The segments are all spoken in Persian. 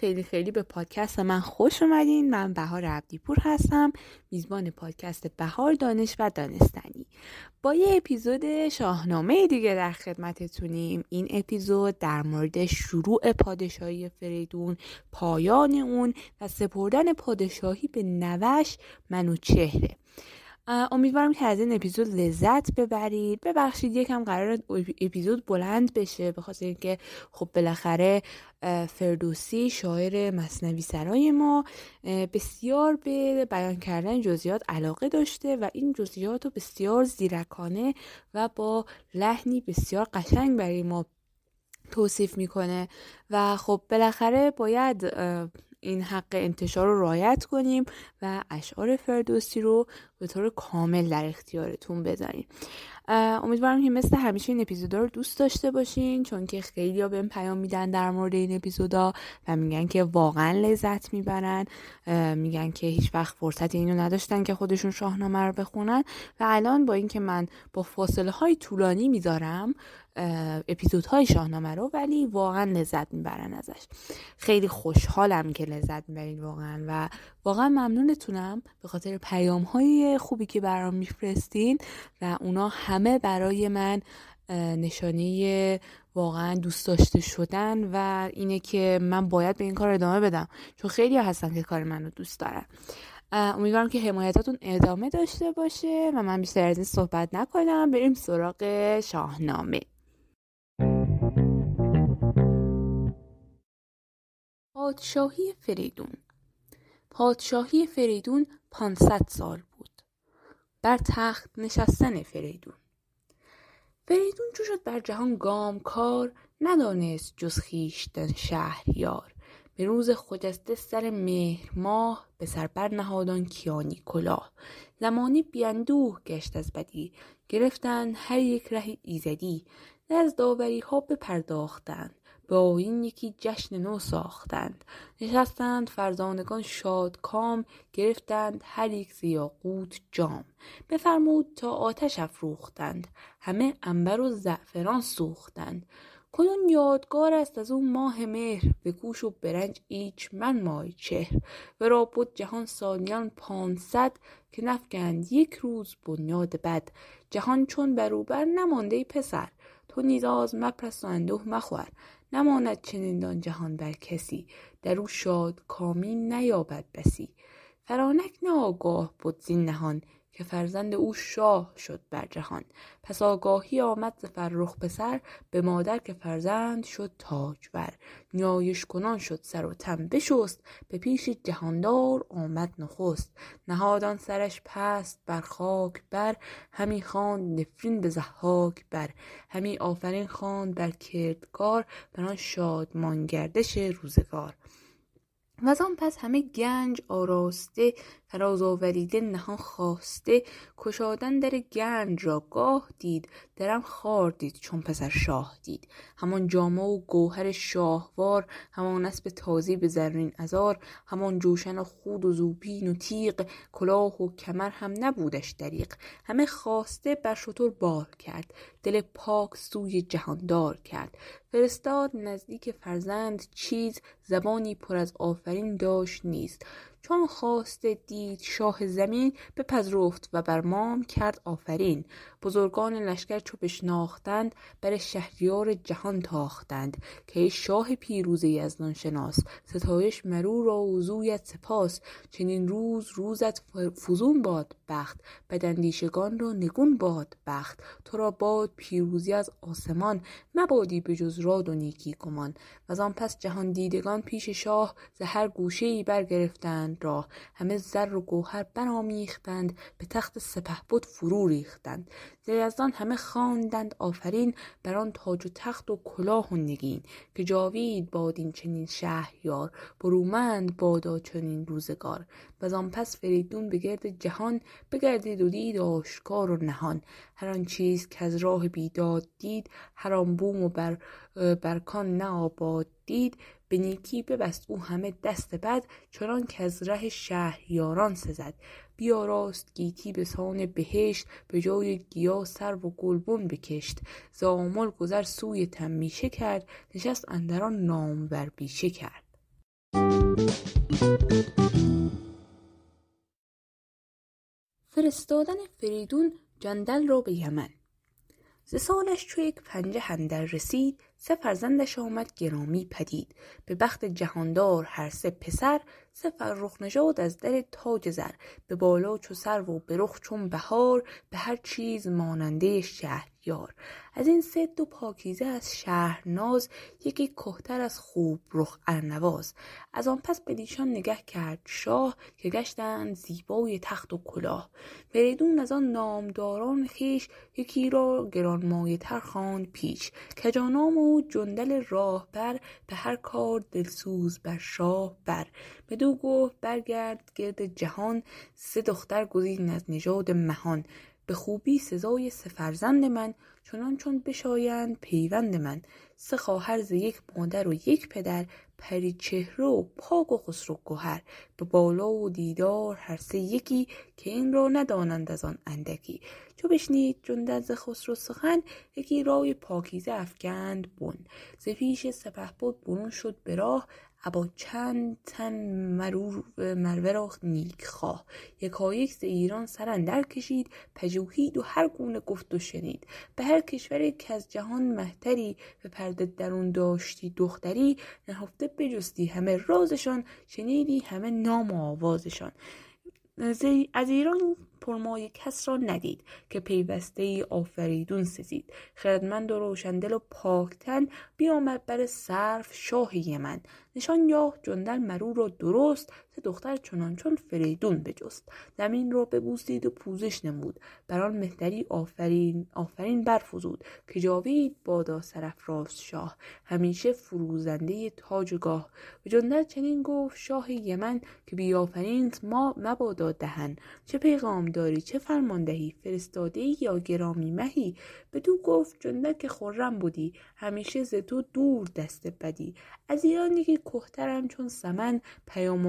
خیلی خیلی به پادکست من خوش اومدین. من بهار عبدیپور هستم میزبان پادکست بهار دانش و دانستنی. با یه اپیزود شاهنامه دیگه در خدمتتونیم. این اپیزود در مورد شروع پادشاهی فریدون پایان اون و سپردن پادشاهی به نوش منوچهره امیدوارم که از این اپیزود لذت ببرید. ببخشید یکم قرار اپیزود بلند بشه به خاطر اینکه خب بالاخره فردوسی شاعر مصنوی سرای ما بسیار به بیان کردن جزئیات علاقه داشته و این جزئیات رو بسیار زیرکانه و با لحنی بسیار قشنگ برای ما توصیف می‌کنه. و خب بالاخره باید این حق انتشار رو رعایت کنیم و اشعار فردوسی رو به طور کامل در اختیارتون بذاریم. امیدوارم که مثل همیشه این اپیزودا رو دوست داشته باشین چون که خیلی ها بهم پیام میدن در مورد این اپیزودا و میگن که واقعا لذت می‌برن. میگن که هیچ وقت فرصت اینو نداشتن که خودشون شاهنامه رو بخونن. و الان با اینکه من با فاصله های طولانی می‌ذارم اپیزودهای شاهنامه رو ولی واقعا لذت می‌برن ازش. خیلی خوشحالم که لذت می‌برین واقعا و واقعا ممنونتونم به خاطر پیام های خوبی که برام میفرستین و اونا همه برای من نشانه واقعا دوست داشته شدن و اینه که من باید به این کار ادامه بدم. چون خیلی هستن که کار منو دوست دارن. امیدوارم که حمایتاتون ادامه داشته باشه و من بیشتر از این صحبت نکنم. بریم سراغ شاهنامه. پادشاهی فریدون. پادشاهی فریدون 500 سال بود. بر تخت نشستن فریدون. فریدون چو شد بر جهان گام کار ندانست جز خویشتن شهریار. به روز خجسته سر مهر ماه به سر بر نهادان کیانی کلاه. زمانی بیندوه گشت از بدی گرفتند هر یک ره ایزدی. از داوری ها بپرداختند. با این یکی جشن نو ساختند. نشستند فرزانگان شاد کام گرفتند هر یک زیاقوت جام. بفرمود تا آتش افروختند. همه انبر و زعفران سوختند. کنون یادگار است از اون ماه مهر. به گوش و برنج ایچ من مای چهر. ورا بود جهان سالیان پانصد که نفگند یک روز بنیاد بد. جهان چون بروبر نمانده پسر. تو نیز مپرست و اندوه مخور. نماند چنین جهان بر کسی. در او شاد کامی نیابد بسی. فرانک نه آگاه بود زین نهان. که فرزند او شاه شد بر جهان. پس آگاهی آمد ز فرخ پسر به مادر که فرزند شد تاجور. نیایش کنان شد سر و تن بشست به پیش جهاندار آمد نخست. نهادان سرش پست بر خاک بر همی خواند نفرین به ضحاک بر. همی آفرین خواند بر کردگار بر آن شادمان گردش روزگار. و آن پس همه گنج آراسته فراز آوریده نهان خواسته. کشادن در گنج را گاه دید درم خار دید چون پسر شاه دید. همان جامه و گوهر شاهوار همان اسب تازی به زرین ازار همان جوشن و خود و زوبین و تیغ کلاه و کمر هم نبودش دریق همه خواسته بر شتر بار کرد دل پاک سوی جهاندار کرد. فرستاد نزدیک فرزند چیز زبانی پر از آفرین داشت نیست. چون خواسته دید شاه زمین بپذرفت و بر مام کرد آفرین. بزرگان لشکر چو بشناختند بر شهریار جهان تاختند که شاه پیروز یزدان شناس ستایش مرو را و سپاس. چنین روز روزت فزون باد بخت بداندیشگان را نگون باد بخت. تو را باد پیروزی از آسمان مبادی به جز راد و نیکی گمان. و آن پس جهان دیدگان پیش شاه ز هر گوشه ای برگرفتند راه. همه زر و گوهر برآمیختند به تخت سپهبد فرو ریختند. یزدان همه خواندند آفرین بر آن تاج و تخت و کلاه و نگین که جاوید باد این چنین شهریار برومند بادا چنین روزگار. وزان پس فریدون به گرد جهان بگردید و دید آشکار و نهان. هر آن چیز از راه بیداد دید هر آن بوم و بر برکان نه آباد دید به نیکی ببست او همه دست بد چنان از ره شهریاران سزد. بیاراست گیتی به سان بهشت به جای گیا سرو و گلبن بکشت. ز آمل گذر سوی تمیشه کرد نشست اندر آن نامور بیشه کرد. فرستادن فریدون جندل را به یمن. ز سالش چو یک پنجه اندر رسید سه فرزندش آمد گرامی پدید. به بخت جهاندار هر سه پسر سه فرخ نژاد از در تاج زر به بالا چو سرو و به رخ چون بهار به هر چیز ماننده شهریار. از این سه دو پاکیزه از شهرناز یکی کهتر از خوب رخ ارنواز. از آن پس بدیشان نگه کرد شاه که گشتند زیبای تخت و کلاه. فریدون از آن نامداران خویش یکی را گرانمایه تر خواند پیش. کجانام و جندل راهبر به هر کار دلسوز بر شاه بر بدو گفت برگرد گرد جهان سه دختر گزین از نژاد مهان. به خوبی سزای سه فرزند من چنان چون بشایند پیوند من. سه خواهر ز یک مادر و یک پدر پری چهره و پاک و خسرو گهر به بالا و دیدار هر سه یکی که این را ندانند از آن اندکی. چو بشنید جندل ز خسرو سخن یکی رای پاکیزه افکند بن. ز پیش سپهبد برون شد به راه ابا چند تن مرو مر ورا نیک خواه. یکایک ز ایران سر اندر کشید پژوهید و هر گونه گفت و شنید. به هر کشوری کز جهان مهتری به پرده درون داشتی دختری نهفته بجستی همه رازشان شنیدی همه نام و آوازشان. از ایران پرمایه کس را ندید که پیوسته ای آفریدون سزید. خردمند و روشندل و پاکتن بیامد بر صرف شاه یمن نشانگاه جندل مرو را درست سه دختر چنان چون فریدون بجست. زمین را ببوسید و پوزش نمود. بر آن مهتری آفرین آفرین برفزود که جاوید بادا سرافراز شاه. همیشه فروزنده تاج و گاه به جندل چنین گفت شاه یمن که بیافرینت ما مبادا دهن. چه پیغام داری؟ چه فرمان دهی؟ فرستاده یا گرامی مهی؟ بدو گفت جندل که خرم بودی همیشه ز تو دور دست بدی. از ایران یکی کهترم چون سمن پیام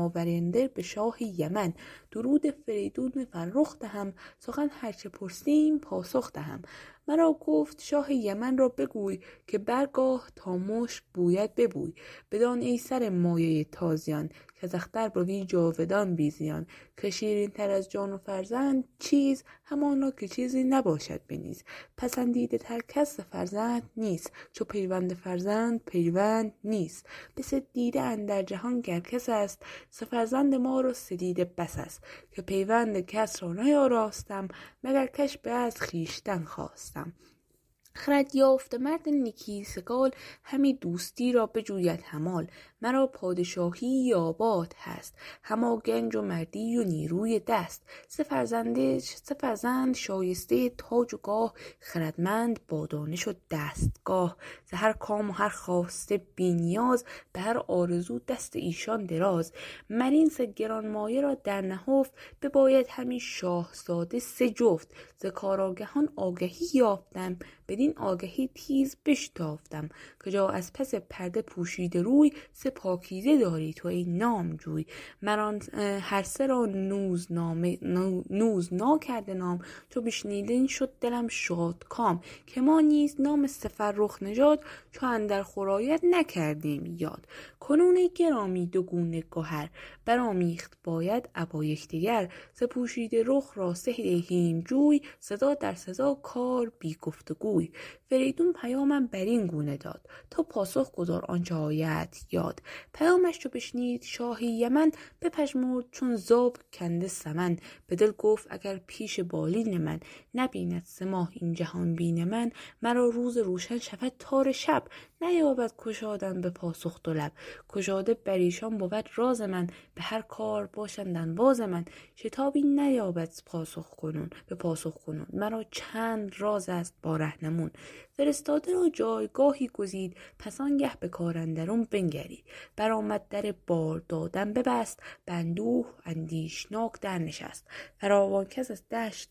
آورنده به شاه یمن. درود فریدون فرخ دهم سخن هرچه پرسیم پاسخ دهم. مرا گفت شاه یمن را بگوی که برگاه تا مشک بوید ببوی. بدان ای سر مایه تازیان کز اختر بوی جاودان بی زیان که شیرین تر از جان و فرزند چیز همانا که چیزی نباشد به نیز پسندیده تر کس فرزند نیست چو پیوند فرزند پیوند نیست. به سه دیده اندر جهان گر کس است ز فرزند ما را سه دیده بس است. که پیوند کس را نیاراستم مگر کش به از خویشتن خواستم. خرد یافته مرد نیکی سگال همی دوستی را بجوید همال. مرا پادشاهی آباد هست. هما گنج و مردی و نیروی دست. سه فرزند سه شایسته تاج و گاه. خردمند با دانش و دستگاه. ز هر کام و هر خواسته بی نیاز به هر آرزو دست ایشان دراز. مر این سه گرانمایه را در نهفت بباید همی شاهزاده سه جفت. ز کارآگهان آگهی یافتم. بدین آگهی تیز بشتافتم که جا از پس پرده پوشیده روی سه پاکیزه داری تو ای نامجوی. مر آن هر سه را نوز نامه نوز نا کرده نام. چو بشنیدن شد دلم شادکام که ما نیز نام سه فرخ نژاد چو اندر خور آید نکردیم یاد. کنون گرامی دو گونه گهر برآمیخت باید ابا یکدیگر. ز پوشیده رخ را سه دهیم جوی سزا در سزا کار بی گفت و گوی فریدون پیامم بر این گونه داد. تا پاسخ گزار آنچه آید یاد. پیامش چو بشنید. شاه یمن بپژمرد چون زاب کنده سمن. به دل گفت اگر پیش بالین من نبیند سه ماه این جهان بین من مرا روز روشن شود تار شب. نیابد گشادن به پاسخ دو لب. گشاده بر ایشان بود. راز من به هر کار باشند انباز من شتابی نیابد پاسخ کنون به پاسخ کنون. مرا چند راز است با رهنمون. فرستاده را جایگاهی گزید. پس آنگه به کار اندرون بنگرید. برآمد در بار دادن ببست. به اندوه اندیشناک در نشست. فراوان کس از دشت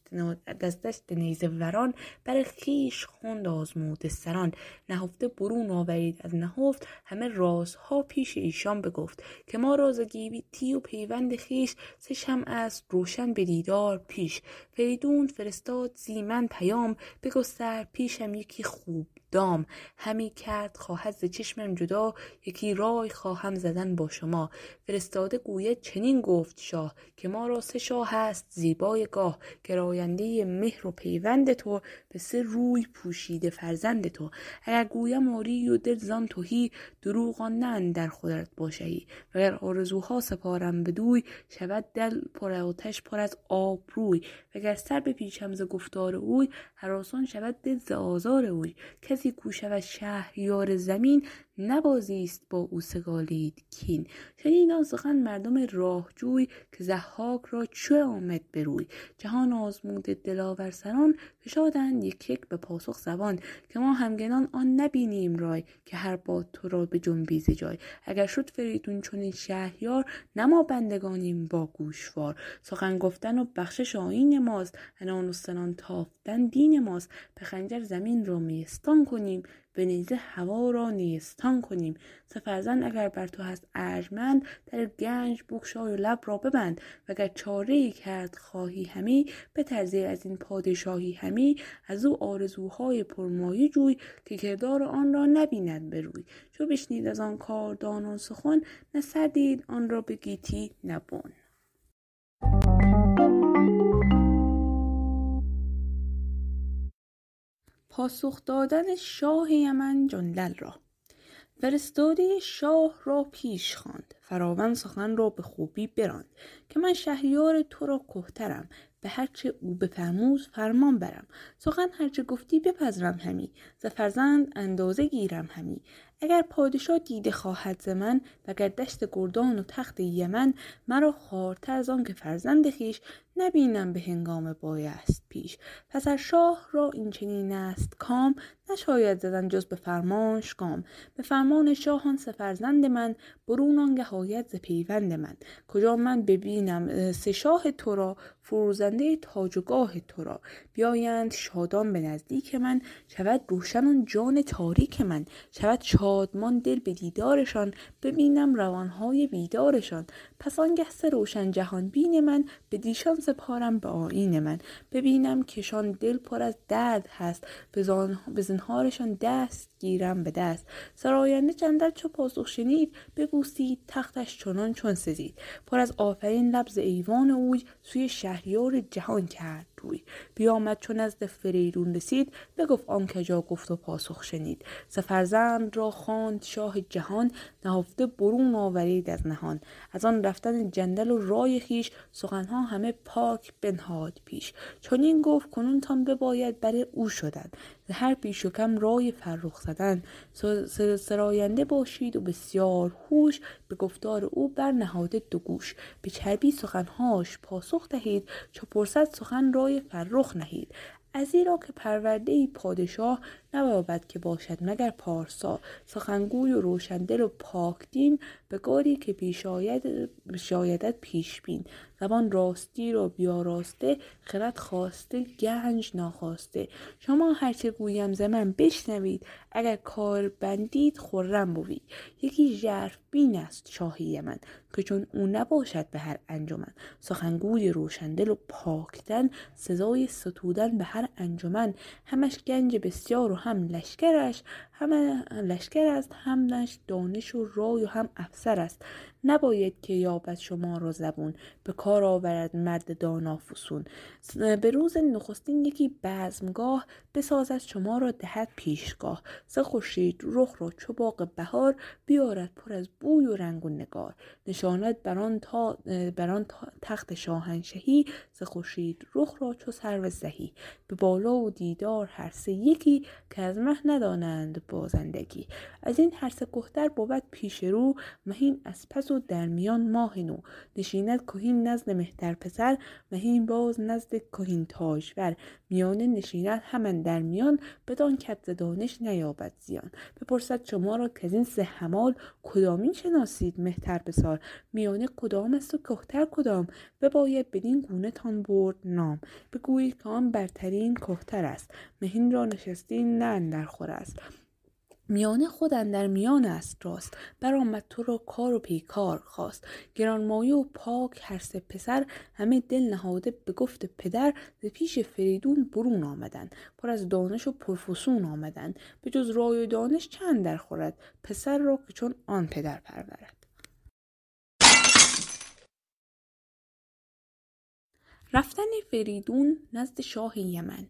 از دشت نیزه وران بر خویش خواند آزموده سران. نهفته برون آورید. از نهفت همه رازها پیش ایشان بگفت که ما را ز گیتی و پیوند خویش سه شمع است روشن به دیدار پیش. فریدون فرستاد زی من پیام بگستر پیشم یکی خوب دام. همی کرد خواهد ز چشمم جدا یکی رای خواهم زدن با شما. فرستاده گوید چنین گفت شاه که ما را سه شاه هست زیبای گاه گراینده مهر و پیوند تو به سه روی پوشیده فرزند تو. اگر گویم آری و دل زان توهی دروغ نه در خودت باشهی. اگر آرزوها سپارم بدوی شود دل پر آتش پر از آب روی وگر سر بپیچم ز گفتار اوی هراسان شود دل ز آزار اوی. کسی کو شود شهریار زمین نبازیست با او سگالید کین. شنید آن سخن مردم راهجوی که ضحاک را چه آمد بروی جهان آزموده دلاور سران فشادند یک یک به پاسخ زبان. که ما همگنان آن نبینیم رای که هر باد تو را به جنبی جای. اگر شد فریدون چنین شهریار نه ما بندگانیم با گوشوار. سخن گفتن و بخشش آیین ماست هنان و سنان تافتن دین ماست. به خنجر زمین را میستان کنیم به نیزه هوا را نیستان کنیم. سفرزن اگر بر تو هست ارجمند در گنج بگشای و لب را ببند. وگر چاره ای کرد خواهی همی بترزی از این پادشاهی همی. از او آرزوهای پرمایه جوی که کردار آن را نبیند بروی چو بشنید از آن کاردانان سخن نه سر دید آن را به گیتی پاسخ دادن شاه یمن جندل را. فرستاده شاه را پیش خواند. فراون سخن را به خوبی براند که من شهریار تو را کهترم. به هرچه او بفرمود فرمان برم. سخن هرچه گفتی بپذرم همی. ز فرزند اندازه گیرم همی. اگر پادشاه دیده خواهد ز من وگر دشت گردان و تخت یمن مرا خوارتر از آن که فرزند خویش نبینم به هنگام بایست پیش. پس از شاه را این چنین است کام. نشاید زدن جز به فرمانش گام به فرمان شاهان سفرزند من برون آنگه ز پیوند من. کجا من ببینم سه شاه تو را فروزنده تاج و گاه تو را. بیایند شادان به نزدیک من. شود روشن آن جان تاریک من. شود شادمان دل به دیدارشان. ببینم روانهای بیدارشان. پس آنگه سه روشن جهان بین من. به دیشان سپارم به آین من. ببینم کشان دل پر از درد هست. به زنهارشان دست گیرم به دست. سراینده جندل چو پاسخ شنید ببوسید تختش چنان چون سزید. پر از آفرین لبز ایوان اوی سوی شهریار جهان کرد. روی بیامد چون نزد فریدون رسید بگفت آن کجا گفت و پاسخ شنید. سفرزند را خواند شاه جهان نهفته برون آورید از نهان. از آن رفتن جندل و رای خیش سخنها همه پاک بنهاد پیش. چون این گفت کنون تان بباید بر او شدن. هر پیش و کم رای فرخ زدن. سراینده باشید و بسیار هوش به گفتار او بر نهاده دو گوش. به چربی سخنهاش پاسخ دهید. چو پرسد سخن رای فرخ نهید. از را که پرورده پادشاه نباید که باشد. مگر پارسا سخنگوی و روشندل و پاکدین به گاری که پیش شایدت پیش بین. زبان راستی را بیاراسته خرد خواسته گنج ناخواسته. شما هرچه گویم ز من بشنوید. اگر کار بندید خرم بوید. یکی ژرف بین است شاهی من که چون او نباشد به هر انجمن. سخنگوی روشندل و پاکتن سزای ستودن به هر انجمن. همش گنج بسیار و هم لشکرش همه لشکر است همش دانش و رای و هم افسر است. نباید که یابد شما را زبون به کار آورد مرد دانا فسون به روز نخستین یکی بزمگاه بسازد شما را دهد پیشگاه. سه خورشید رخ را چو باغ بهار بیارد پر از بوی و رنگ و نگار. نشاند بران تا بران تخت شاهنشهی سه خورشید رخ را چو سرو زهی. به بالا و دیدار هر سه یکی که از مه ندانند بازندگی از این هر سه کهتر بود پیش رو مهین از پس و در میان ماه نو. نشیند کهین نزد مهتر پسر مهین باز نزد کهین تاجور. میانه نشیند همان در میان بدان کت دانش نیابد زیان. بپرسد شما را که این سه همال کدامین شناسید مهتر بسار میانه کدام است و کهتر کدام؟ بباید بدین گونه تان برد نام. بگویید که آن برترین کهتر است. مهین را نشستین نه در خور است. میانه خود در میان است راست. برآمد تو را کار و پیکار خواست. گرانمایه و پاک هر سه پسر همه دل نهاده به گفت پدر ز پیش فریدون برون آمدند. پر از دانش و پرفسون آمدند. به جز رای و دانش چند در خورد؟ پسر را که چون آن پدر پرورد. رفتن فریدون نزد شاه یمن.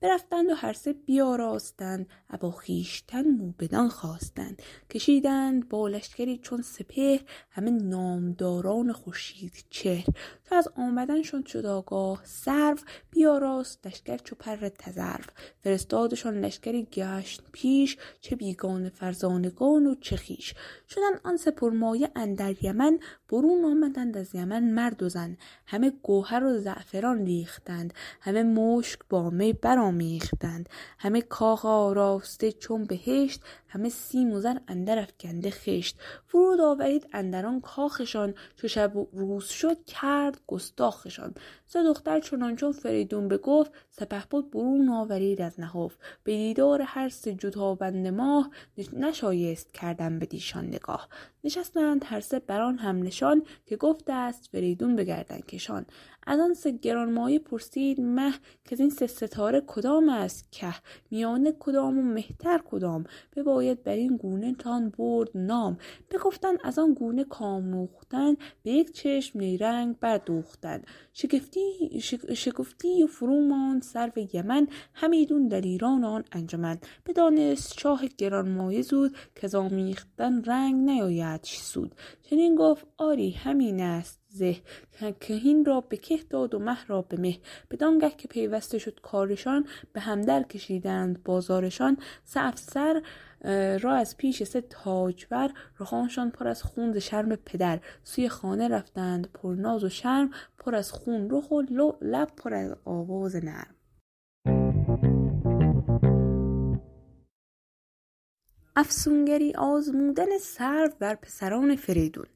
برفتند و هر سه بیاراستند ابا خویشتن موبدان خواستند. کشیدند با لشکری چون سپهر همه نامداران خورشید چهر. چو از آمدنشان شد آگاه سرو بیاراست لشکر چو پر تذرو فرستادشان لشکری گشت پیش چه بیگانه فرزانگان و چه خویش. شدند آن سه پرمایه اندر یمن برون آمدند از یمن مرد و زن. همه گوهر و زعفران ریختند. همه مشک با می برآمیختند. همه کاخ آراسته چون بهشت همه سیم و اندر افکنده خشت. فرود آورید اندران کاخشان. چو شب روز شد کرد گستاخشان. ز دختر چنانچون فریدون بگفت سپهبد برون آورید از نهفت. به دیدار هر سه جتابند ماه نشایست کردن بدیشان نگاه. نشستند هر سه بران هم نشان که گفته است فریدون به گردن کشان. از آن سه گرانمایه پرسید مه که این سه ستاره کدام است؟ که میانه کدام و مهتر کدام؟ بباید بر این گونه تان برد نام. بگفتند از آن گونه کاموختند به یک چشم نیرنگ بردوختند شگفتی شگفتی و فرو ماند سرو یمن همیدون در ایران آن انجمن. بدانست شاه گرانمایه زود که آمیختن رنگ نیایدش سود. چنین گفت آری همین است. زه. کهین را به که داد و مه را به مه. بدانگه که پیوسته شد کارشان به همدر کشیدند بازارشان. سه افسر را از پیش سه تاجور رخانشان پر از خون شرم پدر. سوی خانه رفتند پر ناز و شرم پر از خون رخ و لب پر از آواز نرم. افسونگری آزمودن سرو بر پسران فریدون.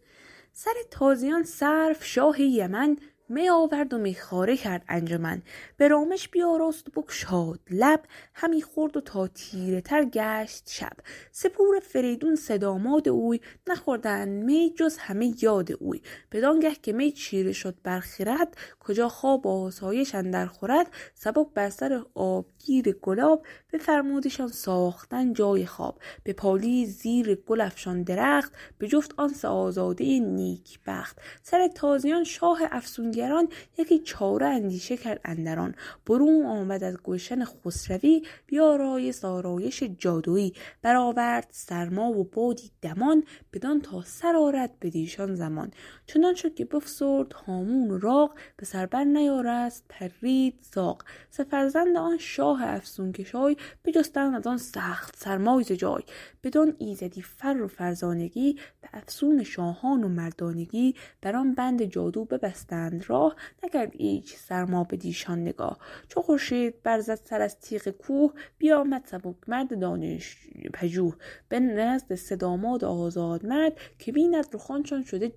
سر تازیان سرو شاه یمن می آورد و میخواره کرد انجمن. به رامش بیاراست و بگشاد. لب همی خورد و تا تیره تر گشت شب. سپور فریدون سداماد اوی. نخوردن می جز همه یاد اوی. بدانگه که می چیره شد بر خرد کجا خواب آسایش اندر خورد سبک بر سر آبگیر گلاب بفرمودشان ساختن جای خواب. به پالی زیر گل افشان درخت به جفت آن سه نیک بخت سر تازیان شاه افسونگران یکی چاره اندیشه کرد اندران. برون آمد از گلشن خسروی بیارای سارایش جادویی. برآورد سرما و بادی دمان بدان تا سر آرد بدیشان زمان. چنان شد که بفسرد هامون و راغ به سر بر نیارست پرید زاغ. سه فرزند آن شاه افسونکشای بجستند از آن سخت سرمای ز جای. بدان ایزدی فر و فرزانگی به افسون شاهان و مردانگی بر آن بند جادو ببستند. راه نکرد ایچ سرما بدیشان نگاه. چو خورشید برزد سر از تیغ کوه بیامد سبک مرد دانش پژوه. به نزد سه داماد آزاد مرد که بیند رخانشان شده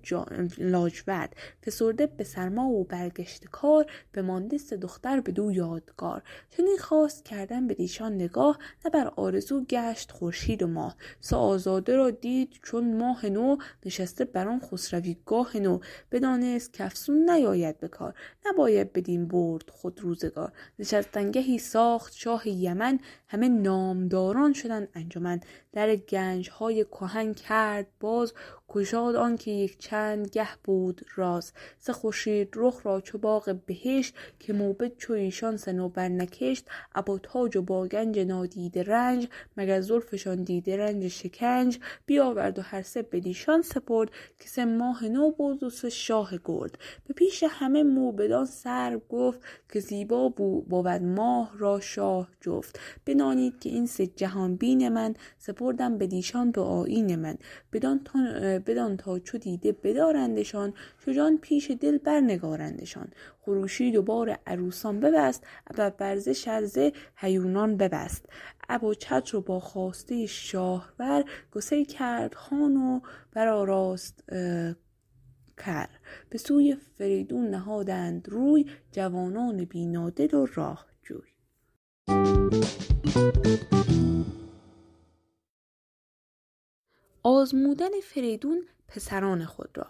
لاجورد. فسرده به سرما و برگشت کار بمانده سه دختر بدو یادگار. چنین خواست کردن بدیشان نگاه نه بر آرزو گشت خورشید و ماه. سه آزاده را دید چون ماه نو نشسته بر آن خسروی گاه نو. بدانست که افسون نیاید به کار نباید بدین برد خود روزگار. نشستنگهی ساخت شاه یمن همه نامداران شدند انجمن. در گنج های کهن کرد باز گشاد آنکه یک چند گه بود راز. سه خورشید رخ را چو باغ بهشت که موبد چو ایشان صنوبر نکشت ابا تاج و با گنج نادیده رنج مگر زلفشان دیده رنج شکنج. بیاورد و هر سه بدیشان سپرد که سه ماه نو بود و سه شاه گرد. به پیش همه موبدان سر گفت که زیبا بود ماه را شاه جفت. بدانید که این سه جهان بین من سپردم بدیشان به آیین من. بدان بدان تا چو دیده بدارندشان چو جان پیش دل برنگارندشان. خروشید و بار عروسان ببست ابا برزه شرزه هیونان ببست. ابا چتر رو با خواسته شاهور گسه کرد خان و برآراست کر. به سوی فریدون نهادند روی جوانان بینادل و راه جوی. آزمودن فریدون پسران خود را.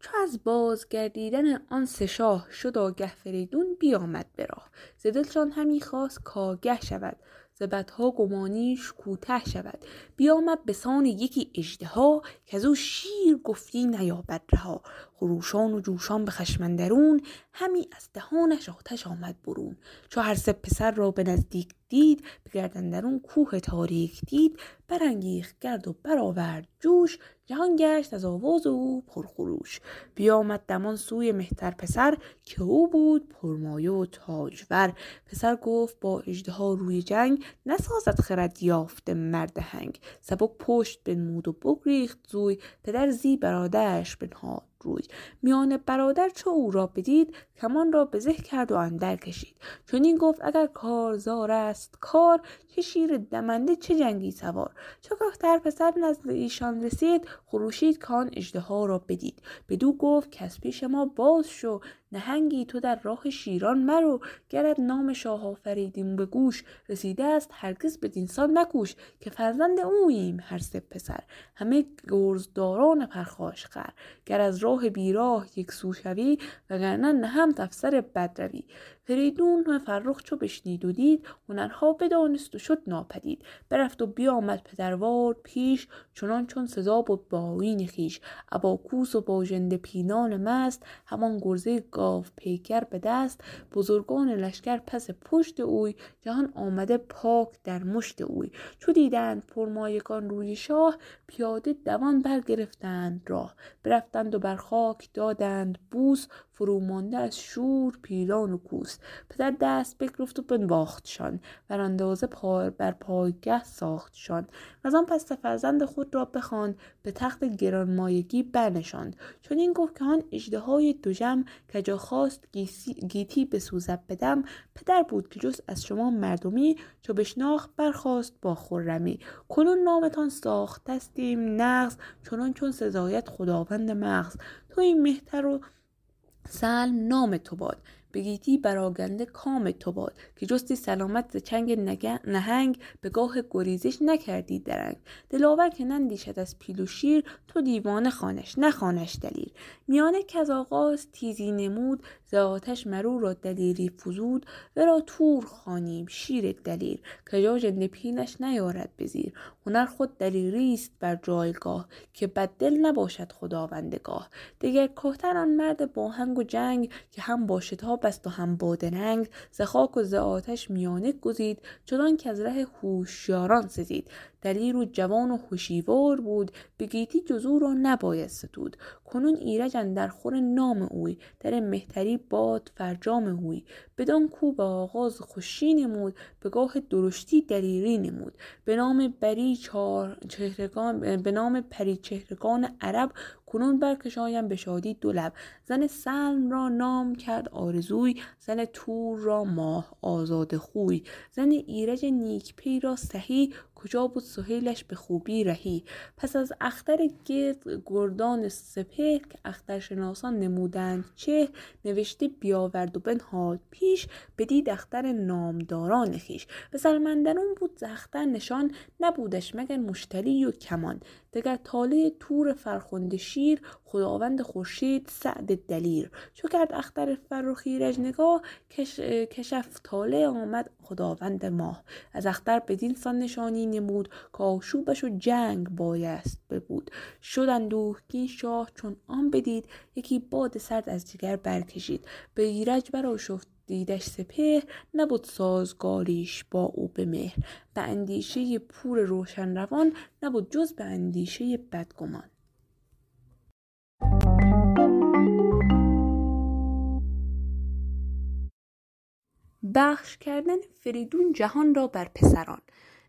چو از بازگردیدن آن سه شاه شد آگه فریدون بیامد به راه. ز دلشان همی خواست کآگه شود. ز بدها گمانیش کوته شود. بیامد به سان یکی اژدها کز او شیر گفتی نیابد رها. خروشان و جوشان به خشم اندرون همی از دهانش آتش آمد برون. چو هر سه پسر را به نزدیک دید به گرد اندرون کوه تاریک دید برانگیخت گرد و برآورد جوش جهان گشت از آواز او پرخروش. بیامد دمان سوی مهتر پسر که او بود پرمایه و تاجور. پسر گفت با اژدها روی جنگ نسازد خرد یافته مرد هنگ. سبک پشت بنمود و بگریخت زوی. پدر زی برادرش بنهاد. روی. میان برادر چو او را بدید کمان را به زه کرد و اندر کشید. چون این گفت اگر کارزار است کار چه شیر دمنده چه جنگی سوار. چو در پسر نزد ایشان رسید خروشید کان اژدها را بدید. بدو گفت کز پیش ما باز شو نهنگی تو در راه شیران مرو گرد نام شاه آفریدیم به گوش. رسیده است هرگز به دینسان نکوش که فرزند اوییم هر سه پسر. همه گرزداران پرخاش خر. گر از راه بیراه یک سو شوی وگرنه نهم افسر بد روی فریدون فرخ چو بشنید و دید هنرها بدانست و شد ناپدید. برفت و بیامد پدروار پیش چنان چون سزا بود با آیین خویش. ابا کوس و با ژنده پینان مست همان گرزه گاو پیکر به دست. بزرگان لشکر پس پشت اوی جهان آمده پاک در مشت اوی. چو دیدند پرمایگان روی شاه پیاده دوان برگرفتند راه. برفتند و بر خاک دادند بوس فرومانده از شور پیلان و کوس پدر دست بگرفت و بنواختشان بر اندازه پار بر پایگه ساختشان و آن پس فرزند خود را بخواند. به تخت گرانمایگی برنشاند. چون این گفت که آن اژدهای دژم کجا خواست گیتی بسوزد بدم پدر بود که جز از شما مردمی چو بشناخت برخواست با خرمی. کنون نامتان ساختستیم نغز چنان چون سزایت خداوند مغز. تو این مهتر و سلم نام تو باد. به گیتی براگنده کام تو باد. که جستی سلامت ز چنگ نهنگ به گاه گریزش نکردی درنگ. دلاور که نندیشد از پیل و شیر تو دیوانه خانش نخانش دلیر. میانه که از آغاز تیزی نمود ز آتش مرو را دلیری فزود ورا تور خانیم شیر دلیر که جا ژنده پیلش نیارد بزیر هنر خود دلیری است بر جایگاه که بد دل نباشد خداوندگاه. دگر کهتر آن مرد با هنگ و جنگ که هم با شتاب است و هم بادرنگ ز خاک و ز آتش میانه گزید چنان که از ره هوشیاران سزید. دلیر و جوان و هوشیوار بود به گیتی جز او را نباید ستود. کنون ایرج در خور نام اوی در مهتری باد فرجام اوی بدان کو به آغاز خوشی نمود به گاه درشتی دلیری نمود. به نام بری چهرگان به نام پری چهرگان عرب کنون برکشایم به شادی دو لب. زن سلم را نام کرد آرزوی زن تور را ماه آزاد خوی. زن ایرج نیکپی را سهی کجا بود سهیلش به خوبی رهی. پس از اختر گرد گردان سپهر که اخترشناسان نمودند چه نوشته بیاورد و بنهاد پیش بدید اختر نامداران خیش. به سلمندرون بود زختر نشان نبودش مگر مشتری و کمان. دگر تاله تور فرخنده شیر خداوند خورشید سعد دلیر. چو کرد اختر فرخی نگاه کش، کشف تاله آمد خداوند ماه. از اختر بدین سان نشانی نمود که آشوبش و جنگ بایست ببود. شد اندوهگین شاه چون آن بدید یکی باد سرد از جگر برکشید. به ایرج برآشفت دیدش سپهر نبود سازگاریش با او به مهر. به اندیشه پور روشن روان نبود جز به اندیشه بدگمان. بخش کردن فریدون جهان را بر پسران.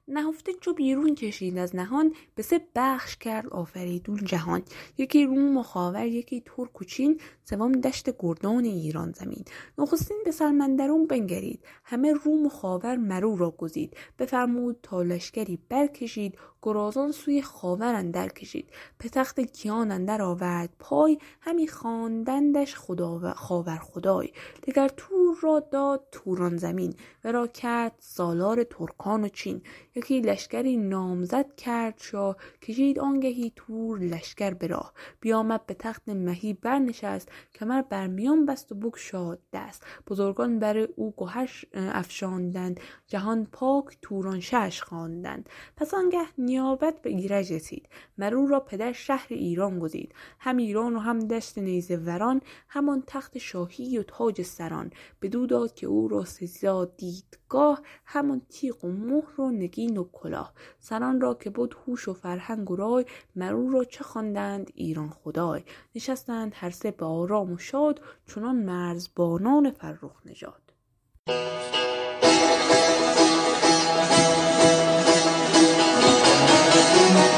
نهفته چو بیرون کشید. از نهان به سه بخش کرد آفریدون جهان. یکی روم و خاور یکی ترک و چین سوم دشت گردان ایران زمین. نخستین به سرمندرون بنگرید. همه روم و خاور مرو را گزید. بفرمود تا لشکری برکشید. گرازان سوی خاور اندر کشید. به تخت کیان اندر آورد. پای همی خواندندش خدا و خاور خدای. دگر تور را داد توران زمین و را کرد سالار ترکان و چین. یکی لشکری نامزد کرد شاه کشید آنگهی تور لشکر به راه. بیامد به تخت مهی برنشست کمر بر میان بست و بگشاد دست. بزرگان بر او گهر افشاندند. جهان پاک توران شش خواندند. پس آنگه نیابت به ایرج رسید. مرو را پدر شهر ایران گزید. هم ایران و هم دشت نیزه وران همان تخت شاهی و تاج سران. بدو داد که او را سزا دیدگاه همان تیغ و مهر و نگین و کلاه. سران را که بود هوش و فرهنگ و رای مرو را چه خواندند؟ ایران خدای. نشستند هر سه به آرام و شاد چنان مرزبانان فرخ نژاد. بردن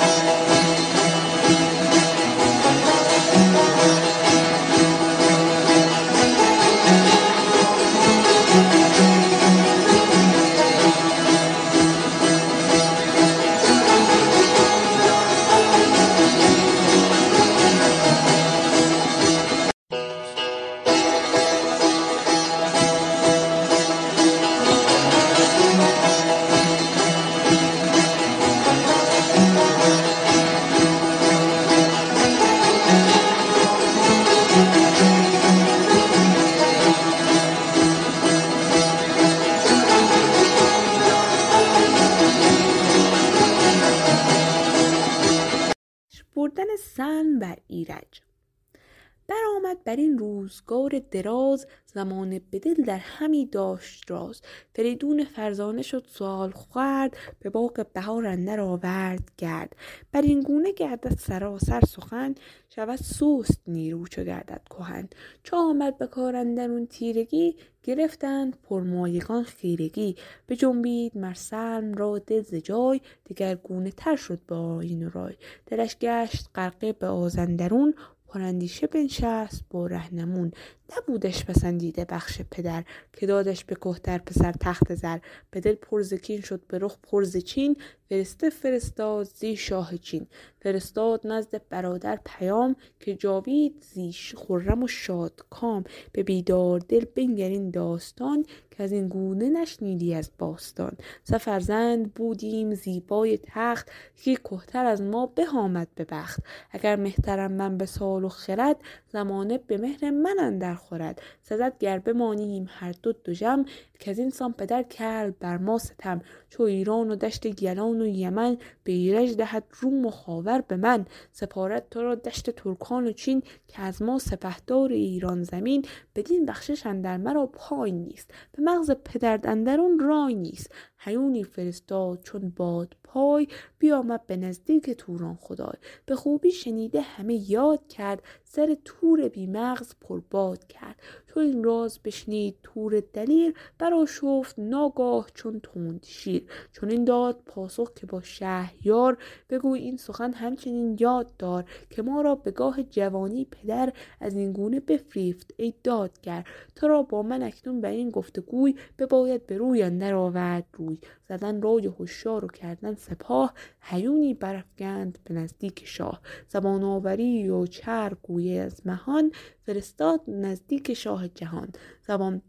بر این روزگار دراز زمان بدل در همی داشت راز. فریدون فرزانه شد سال خورد به باغ بهار اندر آورد گرد. بر این گونه گردد سراسر سخن شود سوست نیرو چو گردد کهن. چو آمد به کار اندرون تیرگی گرفتند پرمایگان خیرگی. بجنبید مر سلم را دل ز جای دگرگونه تر شد با و رای. دلش گشت غرقه به آزندرون پراندیشه بنشست با رهنمون. نبودش پسندیده بخش پدر که دادش به کهتر پسر تخت زر. به دل پرزکین شد به رخ پرز چین. فرسته فرستاد زی شاه چین. فرستاد نزد برادر پیام که جاوید زی خرم و شاد کام به بیدار دل بنگرین داستان که از این گونه نشنیدی از باستان. سفرزند بودیم زیبای تخت که کهتر از ما به آمد به بخت. اگر مهترم من به سال و خرد زمانه به مهر من اندر خورد سزد گر بمانیم هر دو جم که از این سان پدر کرد بر ما ستم. چو ایران و دشت گلان و یمن به ایرج دهد روم و خاور به من. سپارت تو را دشت ترکان و چین که از ما سپهدار ایران زمین. بدین بخشش اندر مرا پای نیست به مغز پدر اندرون رای نیست. هیونی فرستاد چون باد پای بیامد به نزدیک توران خدای. به خوبی شنیده همه یاد کرد سر تور بیمغز پرباد کرد. چون این راز بشنید تور دلیر برا شفت ناگاه چون تند شیر. چون این داد پاسخ که با شهریار بگوی این سخن همچنین یاد دار که ما را به گاه جوانی پدر از این گونه بفریفت ای دادگر. تو را با من اکنون بر این گفتگوی بباید به روی اندر آورد روی. زدن رای هوشیار و کردن سپاه هیونی برافگند به نزدیک شاه. زبان آوری و چر گویه از مهان فرستاد نزدیک شاه جهان. زبان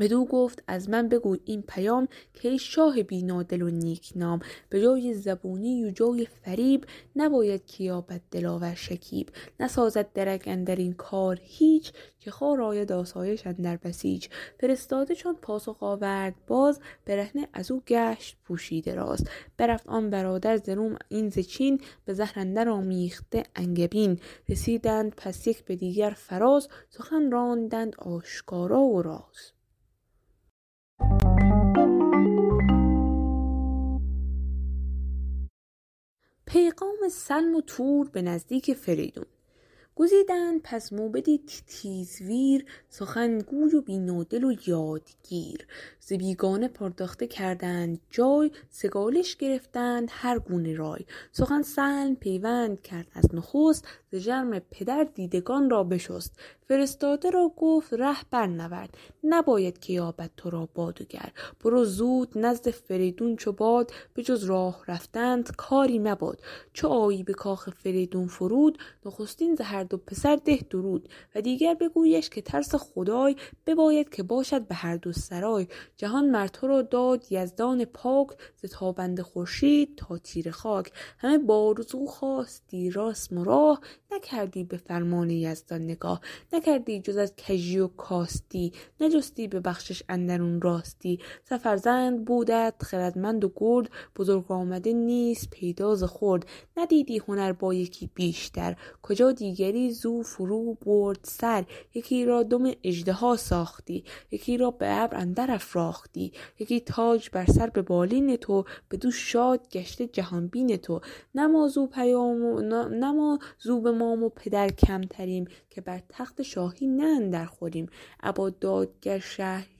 بدو گفت از من بگوی این پیام که ای شاه بینادل و نیک نام به جای زبونی و جای فریب نباید کیابت دلاور شکیب. نسازد درک اندر این کار هیچ که خار آید آسایش اندر بسیج. فرستاده چون پاسخ آورد باز برهنه از او گشت پوشیده راز برفت آن برادر ز روم این ز به زهر اندر آمیخته انگبین. رسیدند پس یک به دیگر فراز سخن راندند آشکارا و راز. پیغام سلم و تور به نزدیک فریدون. گزیدند پس موبدی تیزویر سخنگوی و بینادل و یادگیر. ز بیگانه پرداخته کردند جای سگالش گرفتند هر گونه رای. سخن سلم پیوند کرد از نخست ز جرم پدر دیدگان را بشست. فرستاده را گفت ره برنورد نباید که یابد تو را بادوگر. برو زود نزد فریدون چو باد به جز راه رفتند کاری مباد. چو آیی به کاخ فریدون فرود نخستین ز هر دو پسر ده درود و دیگر بگویش که ترس خدای بباید که باشد به هر دو سرای. جهان مر تو را داد یزدان پاک ز تابند خورشید تا تیر خاک. همه بارزو خواستی راست مراه نکردی به فرمان یزدان نگاه. نکردی جز از کژی و کاستی نجستی به بخشش اندرون راستی. سفرزند بودت خردمند و گرد بزرگ آمده نیست پیداز خورد ندیدی هنر با یکی بیشتر. کجا دیگری زو فرو برد سر. یکی را دم اژدها ساختی یکی را به ابر اندر افراختی یکی تاج بر سر به بالین تو دو شاد گشته جهانبین تو. نما زو پیام نما زو به مام و پدر کمتریم که بر تخت شاهی نه اندر خوریم. ابا دادگر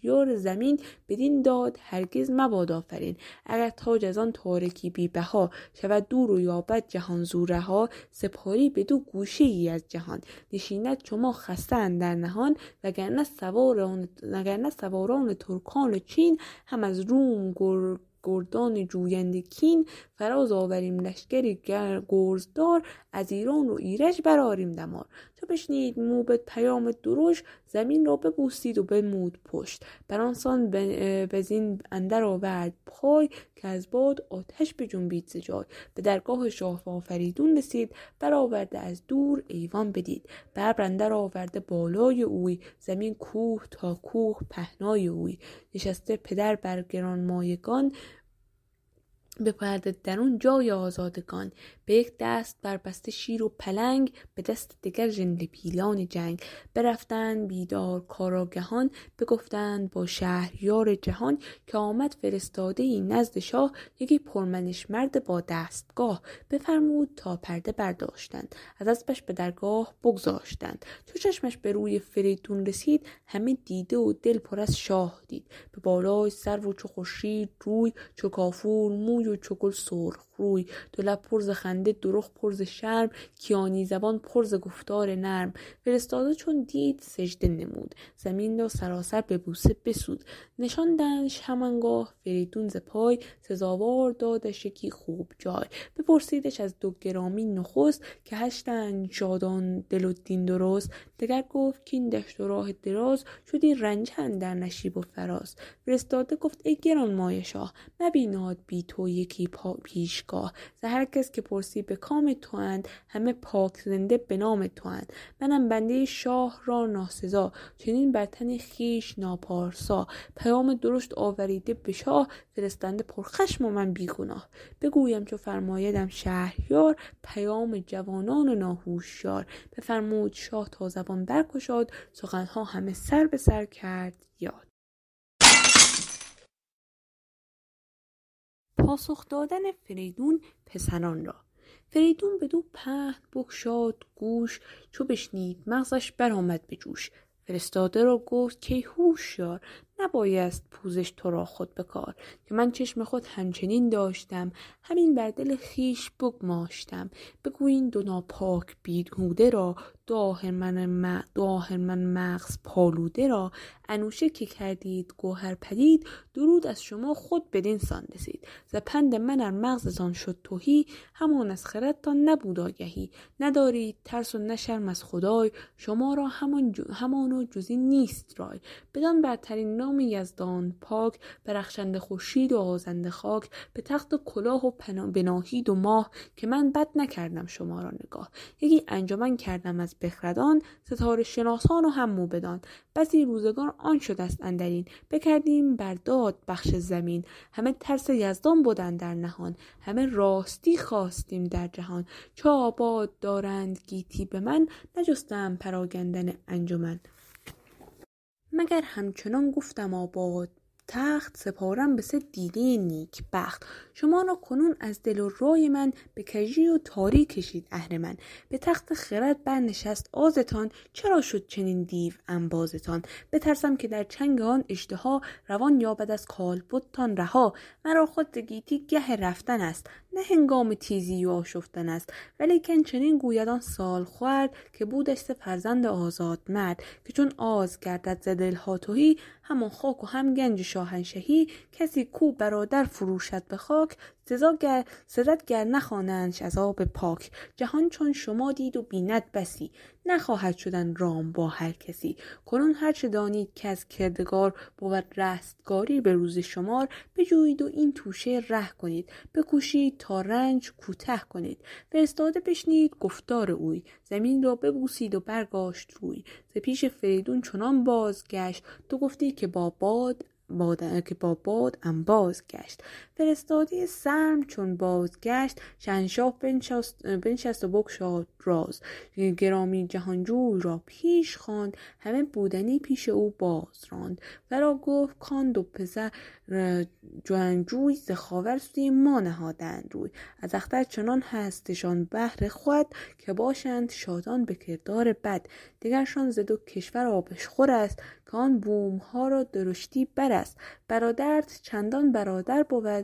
شهریار زمین بدین داد هرگز مباد آفرین. اگر تاج از آن تارکی بی بها شود دور و یابد جهان زورها سپاری به دو گوشه ای از جهان. نشیند شما خسته در نهان وگرنه سواران وگرنه سواران ترکان و چین هم از روم گر گردان جویند کین. فراز آوریم لشکری گرزدار از ایران و ایرج براریم دمار. چو بشنید موبد پیام دروش زمین را ببوسید و بمود پشت. بر آنسان بزین اندر آورد پای که از باد آتش بجنبید ز جای. به درگاه شاه آفریدون رسید برآورده از دور ایوان بدید. ببر اندر آورده بالای اوی زمین کوه تا کوه پهنای اوی. نشسته پدر بر گران مایگان بپرده در اون جای آزادگان به یک دست بر بسته شیر و پلنگ به دست دیگر ژنده پیلان جنگ. برفتند بیدار کاراگهان بگفتند با شهریار جهان که آمد فرستاده ای نزد شاه یکی پرمنش مرد با دستگاه. بفرمود تا پرده برداشتند. از اسبش به درگاه بگذاشتند. چو چشمش به روی فریدون رسید همه دیده و دل پر از شاه دید. به بالای سر و چو خورشید روی چو کافور موی و چو گل سرخ روی دو لب پرز خنده دروغ پرز شرم کیانی زبان پرز گفتار نرم. فرستاده چون دید سجده نمود. زمین را سراسر به بوسه بسود. نشاندنش همانگاه فریدون ز پای سزاوار دادش یکی خوب جای. بپرسیدش از دو گرامی نخست که هشتن شادان دل و دین درست. دگر گفت که این دشت و راه دراز. شدی رنج در نشیب و فراز. فرستاده گفت ای گران مایه شاه مبیناد بی تو یکی پا پیش پیشگاه. ز هر کس که پرسی به کام تواند همه پاک زنده به نام تواند منم بنده شاه را ناسزا چنین بر تن خویش ناپارسا. پیام درشت آوریده به شاه فرستنده پرخشم و من بیگناه. بگویم چو فرمایدم شهریار پیام جوانان و ناهوشیار. بفرمود شاه تا زبان برگشاد سخنها همه سر به سر کرد یاد. پاسخ دادن فریدون پسران را. فریدون به دو پهن بگشاد گوش چو بشنید مغزش برآمد به جوش. فرستاده را گفت که هوشیار نبایست پوزش تو را خود بکار. که من چشم خود همچنین داشتم. همین بر دل خیش بگماشتم. بگو این دو ناپاک بیهوده را دو من مغز پالوده را. انوشه که کردید گوهر پدید درود از شما خود بدین سان رسید. ز پند من ار مغزتان شد توهی همان از خردتان نبود آگهی. ندارید ترس و نشرم از خدای شما را همان همان و جزی نیست رای. بدان برترین نام یزدان پاک برخشنده خورشید و آزنده خاک. به تخت و کلاه و بناهید و ماه که من بد نکردم شما را نگاه. یکی انجمن کردم از بخردان ستاره شناسان و هم موبدان. بسی روزگار آن شده است اندرین. بکردیم بر داد بخش زمین. همه ترس یزدان بودن در نهان. همه راستی خواستیم در جهان. چه آباد دارند گیتی به من نجستم پراگندن انجمن. مگر همچنان گفتم آباد؟ تخت سپارم به سه دیده نیک بخت شما را کنون از دل و رای من به کژی و تاری کشید اهرمن به تخت خرد برنشست آزتان. چرا شد چنین دیو انبازتان؟ بترسم که در چنگ آن اشتها روان یابد از کالبدتان رها. مرا خود گیتی گه رفتن است. نه هنگام تیزی و آشفتن است ولیکن چنین گوید سال خورد که بودش فرزند آزاد مرد که چون آز گردد ز دلها تهی همان خاک و هم گنج شاهنشهی کسی کو برادر فروشد به خاک سزا گر سزد گر نخوانندش از آب پاک. جهان چون شما دید و بیند بسی. نخواهد شدن رام با هر کسی. کنون هرچه دانید که از کردگار بود رستگاری به روز شمار بجویید و این توشه ره کنید. بکوشید تا رنج کوته کنید. فرستاده بشنید گفتار اوی. زمین را ببوسید و برگاشت روی. ز پیش فریدون چنان بازگشت. تو گفتی که با باد باد که با باد انباز گشت فرستادی سرم چون بازگشت شنشاه بنشست و بکشاد راز. گرامی جهانجوی را پیش خواند. همه بودنی پیش او باز راند. ورا گفت کان دو پسر جهانجوی ز خاور سوی ما نهادند روی. از اختر چنان هستشان بهر خود که باشند شادان به کردار بد. دیگرشان ز دو کشور آبشخور است که آن بوم ها را درشتی بر است. برادرت چندان برادر بود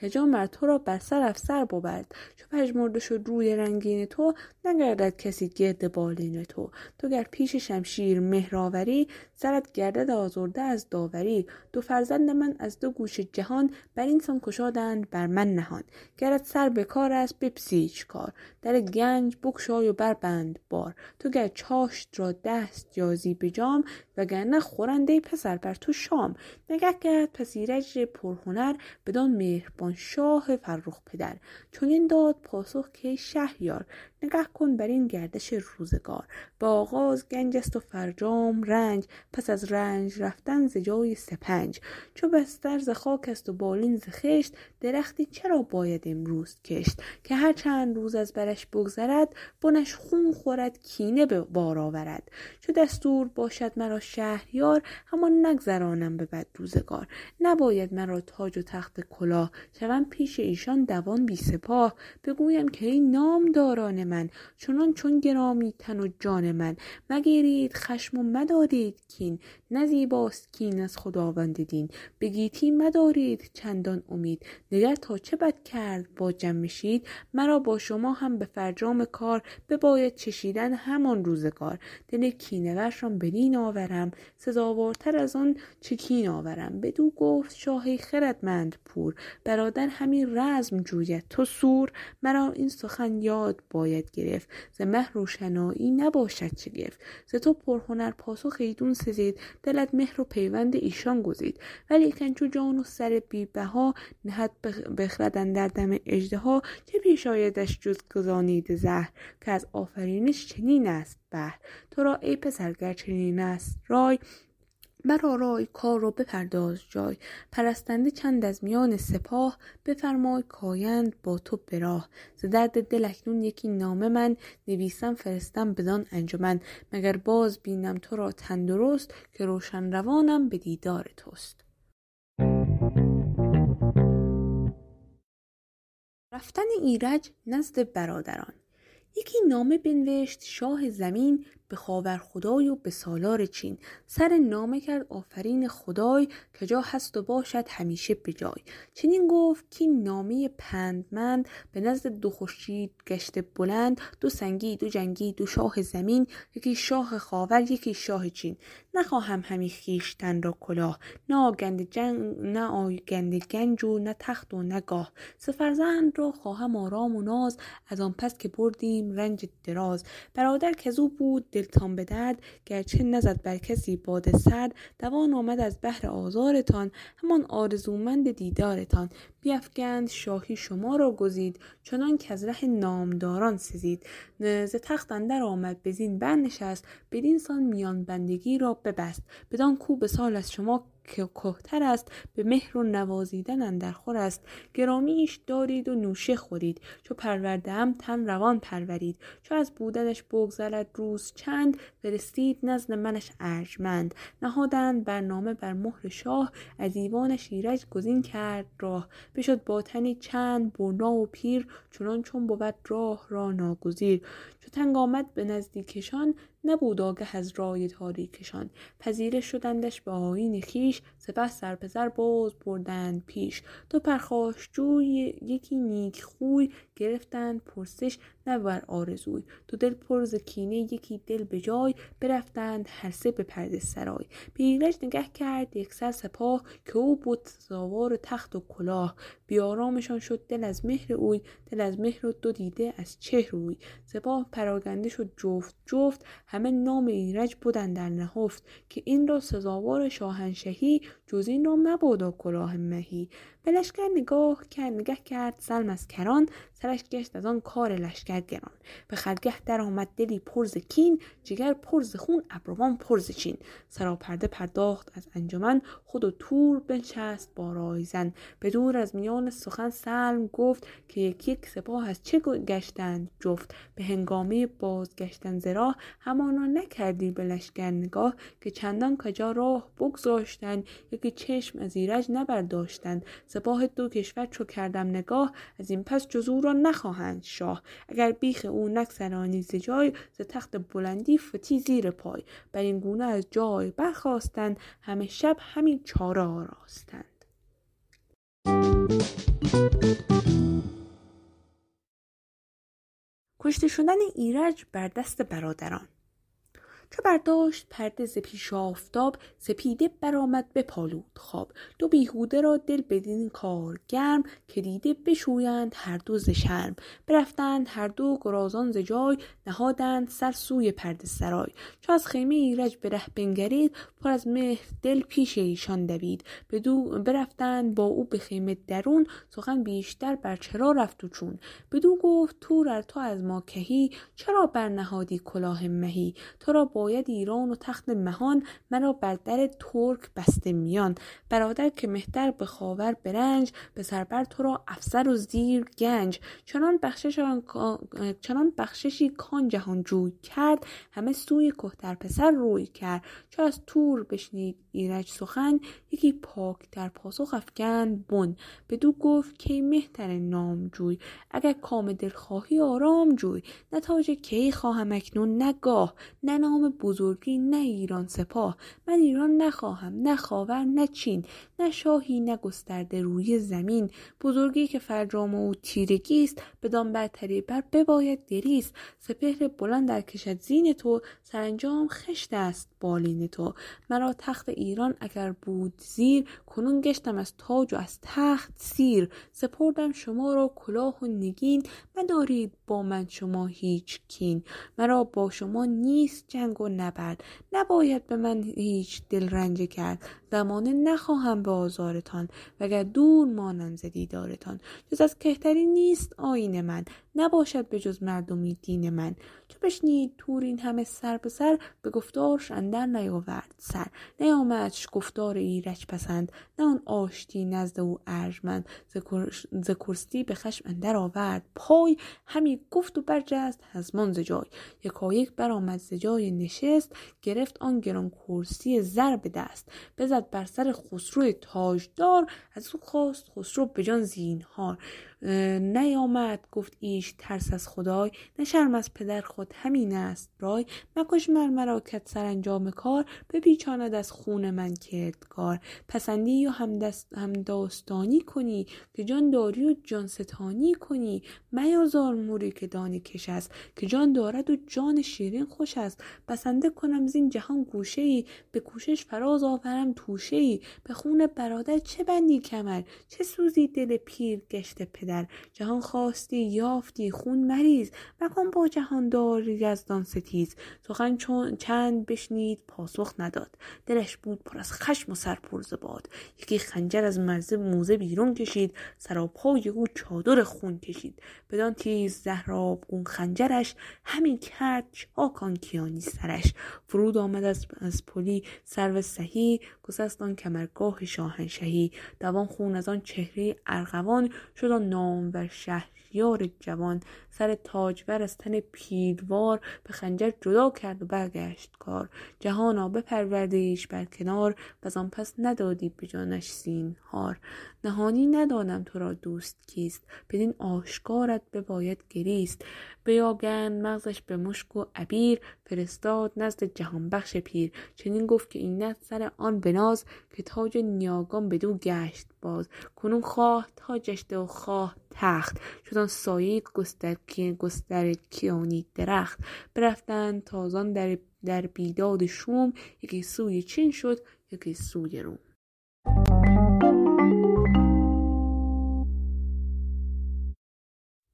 که جا مر تو را بر سر افسر بود. چو پژمرده شد روی رنگین تو نگردد کسی گرد بالین تو. تو گر پیش شمشیر مهراوری سرت گردد آزرده از داوری. دو فرزند من از دو گوش جهان بر این سان کشادند بر من نهان. گرت سر به کار است بپسیچ کار. در گنج بگشای و بربند بار. تو گر چاشت را دست یازی به جام وگرنه خورنده پسر بر تو شام. نگه کرد پس ایرج پرهنر بدان مهربان شاه فرخ پدر چنین داد پاسخ که شهریار نگه کن بر این گردش روزگار. با آغاز گنج است و فرجام رنج. پس از رنج رفتن ز جای سپنج. چو بستر ز خاک است و بالین ز خشت درختی چرا باید امروز کشت؟ که هر چند روز از برش بگذرد بنش خون خورد کینه به بار آورد. چو دستور باشد مرا شهریار همان نگذرانم به بد روزگار. نباید مرا تاج و تخت کلاه. شوم پیش ایشان دوان بی سپاه. بگویم که نام داران من چنان چون گرامی تن و جان من. مگیرید خشم و مدارید کین نزیباست کین از خداوند دین. بگیتی مدارید چندان امید. نگر تا چه بد کرد با جمشید مرا با شما هم به فرجام کار بباید چشیدن همان روزگار. دل کینورشان بدین آورم سزاوارتر از آن کین آورم. بدو گفت شاهی خردمند پور برادر همین رزم جوید. تو سور مرا این سخن یاد باید گرفت. ز مه روشنایی نباشد شگفت. ز تو پرهنر پاسخ ایدون سزید. دلت مهر و پیوند ایشان گزید. ولیکن چو جان و سر بیبها نهد بخردن در دم ها چه پیش آیدش جز گزانید زهر؟ که از آفرینش چنین است بهر. تو را ای پسر گر چنین است رای رای کار رو بپرداز جای پرستنده چند از میان سپاه بفرمای کایند با تو به راه. ز درد دل اکنون یکی نامه من نویسم فرستم بدان انجمن. مگر باز بینم تو را تندرست که روشن روانم به دیدار توست. رفتن ایرج نزد برادران. یکی نامه بنوشت شاه زمین به خاور خدای و به سالار چین. سر نامه کرد آفرین خدای که جا هست و باشد همیشه به جای. چنین گفت که نامه پندمند به نزد دو خورشید گشته بلند دو سنگی دو جنگی دو شاه زمین یکی شاه خاور یکی شاه چین. نخواهم همی خیشتن را کلاه نه آگند جنگ نه آگند گنج و نه تخت و نه گاه. سفرزند را خواهم آرام و ناز از آن پس که بردیم رنج دراز. برادر کزو بود دلتان به درد گرچه نزد بر کسی باد سرد. دوان آمد از بهر آزارتان همان آرزومند دیدارتان. بیافگند شاهی شما را گزید چنان که از ره نامداران سزید. ز تخت اندر آمد بزین برنشست بدین سان میان بندگی را ببست. بدان کو به سال از شما که کهتر است به مهر و نوازیدن اندرخور است. گرامیش دارید و نوشه خورید. چو پروردهم تن روان پرورید. چو از بودنش بگذرد روز چند فرستید نزد منش ارجمند. نهادند برنامه بر مهر شاه از ایوانش ایرج گزین کرد راه. بشد با تنی چند برنا و پیر چنان چون بود راه را ناگزیر. چو تنگ آمد به نزدیکشان نبود آگه از رای تاریکشان. پذیره شدندش به آیین خیش سپس سرپسر باز بردند پیش. دو پرخاشجوی یکی نیک خوی گرفتند پرسش نه بر آرزوی. دو دل پر ز کینه یکی دل به جای. برفتند هر سه به پرده سرای. به نگه کرد یک سر سپاه که او بود سزاوار تخت و کلاه. بیارامشان شد دل از مهر اوی. دل از مهر و دو دیده از چهر اوی. سپاه پراگنده شد جفت جفت. همه نام ایرج بودن در نهفت. که این را سزاوار شاهنشهی جز این را مبادا کلاه مهی. به لشکر نگاه کرد نگه کرد سلم از کران. سرش گشت از آن کار لشکر گران به خرگه در آمد دلی پرز کین جگر پرز خون ابروان پرز چین. سراپرده پرداخت از انجمن خود و تور بنشست با رایزن. به دور از میان سخن سلم گفت که یک یک سپاه از چه گشتند جفت. به هنگامه بازگشتن زرا همانا نکردی به لشکر نگاه که چندان کجا راه بگذاشتند. یکی چشم از ایرج نبرداشتند. سپاه دو کشور چو کردم نگاه از این پس جزو را نخواهند شاه. اگر بیخ او نکسرانی ز جای ز تخت بلندی فتی زیر پای. بر این گونه از جای برخواستند همه شب همین چاره آراستند کشته شدن ایرج بر دست برادران. چو برداشت پرده ز پیش آفتاب سپیده برآمد بپالود خواب دو بیهوده را دل بدین کار گرم که دیده بشویند هر دو ز شرم. برفتند هر دو گرازان ز جای نهادند سر سوی پرده سرای. چو از خیمه ایرج به ره بنگرید پر از مهر دل پیش ایشان دوید. بدو برفتند با او به خیمه درون سخن بیشتر بر چرا رفت و چون. بدو گفت تور ار تو از ما کهی چرا برنهادی کلاه مهی؟ تو را باید ایران و تخت مهان مرا بر در ترک بسته میان. برادر که مهتر به خاور برنج به سربر تو را افسر و زیر گنج. چنان بخشش چنان بخششی کان جهان جوی کرد همه سوی کهتر پسر روی کرد. چو از تور بشنید ایرج سخن یکی پاک در پاسخ افکند بن. بدو گفت کی مهتر نام جوی اگر کام دل خواهی آرام جوی. نه تاج کی خواهم اکنون نگاه نه نام بزرگی نه ایران سپاه. من ایران نخواهم نه خاور نه چین. نه شاهی نه گسترده روی زمین. بزرگی که فرجام او تیرگی است. بدان برتری بر بباید گریست سپهر بلند در کشد زین تو. سرانجام خشت است بالین تو. مرا تخت اگر بود زیر کنون گشتم از تاج و از تخت سیر. سپردم شما را کلاه و نگین. مدارید با من شما هیچ کین. مرا با شما نیست جنگ و نبرد. نباید به من هیچ دل رنجه کرد. زمانه نخواهم به آزارتان وگر دور مانم ز دیدارتان. جز از کهتری نیست آین من نباشد به جز مردمی دین من. چو بشنید تور این همه سر به سر به گفتارش اندر نیاورد سر. نیامدش گفتار ایرج پسند نه آن آشتی نزد او ارجمند. ز کرستی به خشم اندر آورد پای همی گفت و برجست هزمان ز جای. یکایک برآمد ز جای نشست گرفت آن گران کرسی زر به دست. بزد بر سر خسرو تاجدار از او خواست خسرو به جان زینهار. نیامد گفت ایش ترس از خدای نه شرم از پدر خود همین است رای. مکش مر مرا کت سرانجام کار بپیچاند از خون من کردگار. پسندی و هم داستانی کنی که جان داری و جان ستانی کنی. میازار موری که دانی کش است که جان دارد و جان شیرین خوش است. بسنده کنم زین جهان گوشه ای به کوشش فراز آورم توشه ای به خون برادر چه بندی کمر؟ چه سوزی دل پیر گشته پدر؟ جهان خواستی یافتی خون مریض مکن با جهان دار یزدان ستیز. سخن چون چند بشنید پاسخ نداد. دلش بود پر از خشم و سرپرز باد یکی خنجر از مرزه موزه بیرون کشید. سراپای او چادر خون کشید. بدان تیز زهراب اون خنجرش همین کرد چاکان کیانی سرش. فرود آمد از, از پلی سرو سهی گسست آن کمرگاه شاهنشهی دوان خون از آن چهره ارغوان شد آن نامور شهریار جوان. سر تاجور از تن پیروار به خنجر جدا کرد و برگشت کار. جهانا بپرورده ایش بر کنار و آن پس ندادی به جانش هار نهانی ندانم تو را دوست کیست. بدین آشکارت بباید گریست. بیاگند مغزش به مشک و عبیر. فرستاد نزد جهانبخش پیر. چنین گفت که این سر آن بناز که تاج نیاگان بدو گشت باز. کنون خواه تاجش و خواه تخت. شدن سایه گستر گستر کیانی درخت. برفتند تازان در, در بیداد شوم. یکی سوی چین شد یکی سوی روم.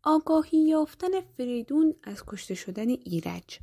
آگاهی یافتن فریدون از کشته شدن ایرج.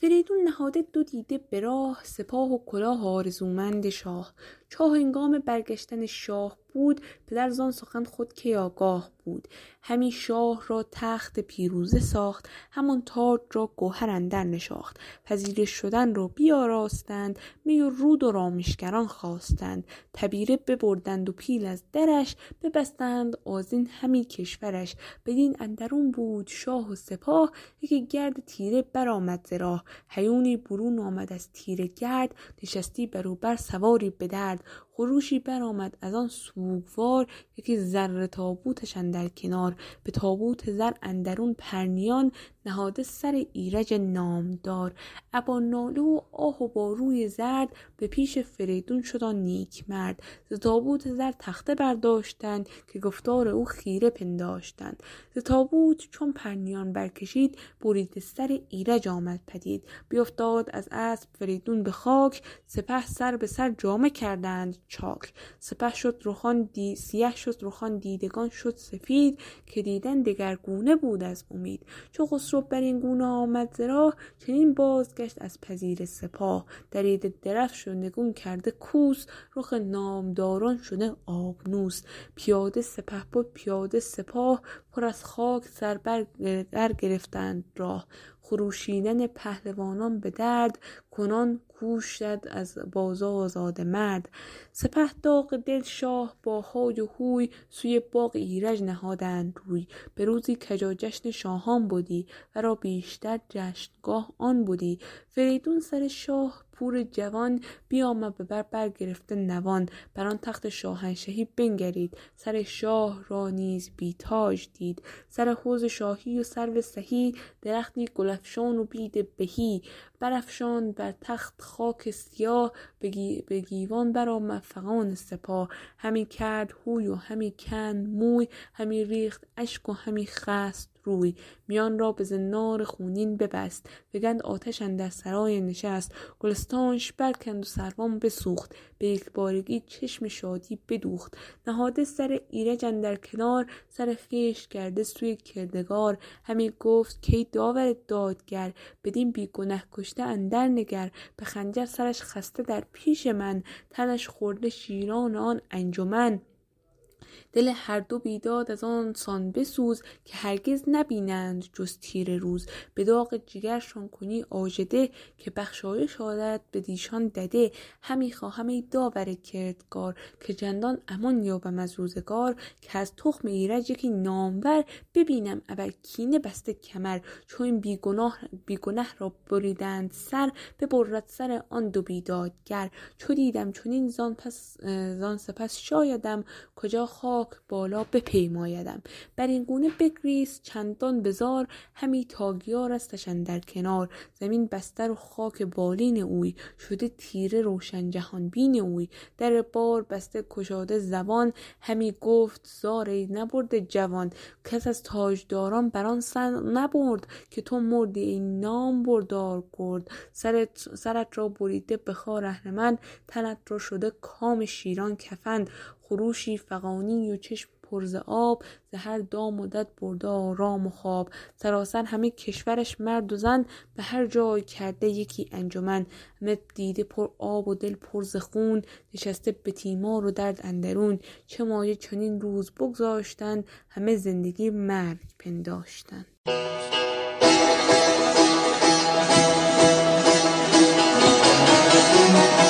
فریدون نهاده دو دیده به راه سپاه و کلاه آرزومند شاه. چاه هنگام برگشتن شاه بود پدر زان سخن خود که آگاه بود. همی شاه را تخت پیروزه ساخت همان تاج را گوهر اندر نشاخت. پذیرش شدن را بیاراستند می و رود و رامشگران خواستند. تبیره ببردند و پیل از درش ببستند آزین همی کشورش. بدین اندرون بود شاه و سپاه یکی گرد تیره برآمد ز راه. هیونی برون آمد از تیره گرد نشستی بر سواری به درد. like خروشی برآمد از آن سوگوار یکی زر تابوتش در کنار. به تابوت زر اندرون پرنیان نهاده سر ایرج نامدار. ابا ناله و آه و با روی زرد به پیش فریدون شد نیک مرد. ز تابوت زر تخته برداشتند که گفتار او خیره پنداشتند. ز تابوت چون پرنیان برکشید برید سر ایرج آمد پدید. بیافتاد از اسب فریدون به خاک سپه سر به سر جامه کردند. چاک. سپه شد رخان دی... سیه شد رخان دیدگان شد سفید که دیدن دگرگونه بود از امید. چو خسرو بر این گونه آمد ز راه چنین بازگشت از پذیر سپاه. درید درفش شد نگون کرده کوس رخ نامداران شده آبنوس. پیاده سپه بود پیاده سپاه پر از خاک سر در گرفتند راه. خروشیدن پهلوانان به درد کنان کوشد از بازا آزاد مرد. سپه داغ دل شاه با های و هوی سوی باغ ایرج نهادند روی. به روزی کجا جشن شاهان بودی؟ و را بیشتر جشنگاه آن بودی؟ فریدون سر شاه پور جوان بیامد به بر برگرفته نوان. بر آن تخت شاهنشهی بنگرید. سر شاه را نیز بیتاج دید. سر حوز شاهی و سرو سهی درختی گلفشان و بید بهی. برافشاند بر تخت خاک سیاه به گیوان برآمد فغان سپاه. همی کرد هوی و همی کند موی همی ریخت اشک و همی خست. روی میان را به زنار خونین ببست. بگند آتش در سرای نشست. گلستانش برکند و سروان بسوخت. به یک بارگی چشم شادی بدوخت. نهاده سر ایرج در کنار. سر خیش کرده سوی کردگار. همی گفت کی داور دادگر. بدین بیگنه کشته اندر نگر. به خنجر سرش خسته در پیش من. تنش خورده شیران آن انجمن. دل هر دو بیداد از آن سان بسوز که هرگز نبینند جز تیر روز. به داغ جگرشان کنی آژده که بخشایش آرد به دیشان دده. همی خواهم ای داور کردگار که جندان امان یابم از روزگار که از تخم ایرج یکی نامور ببینم ابر کینه بسته کمر. چون این بیگناه بیگنه را بریدند سر ببرد سر آن دو بیدادگر. چو دیدم چنین زان پس زان سپس شایدم کجا خاک بالا بپیمایدم. بر این گونه بگریست چندان بزار همی تاگیار استش در کنار. زمین بستر و خاک بالین اوی شده تیره روشن جهان بین اوی. در بار بسته کشاده زبان همی گفت زاری نبرد جوان. کس از تاجداران بران سن نبرد که تو مردی این نام بردار کرد سرت, سرت را بریده به خار اهرمن تنت را شده کام شیران کفند. خروشی فقانی و چشم پر ز آب زهر دام و دد بردا رام و خواب. سراسر همه کشورش مرد و زن به هر جای کرده یکی انجمن. همه دیده پر آب و دل پر ز خون نشسته به تیمار و درد اندرون. چه مایه چنین روز بگذاشتند همه زندگی مرگ پنداشتن. thank you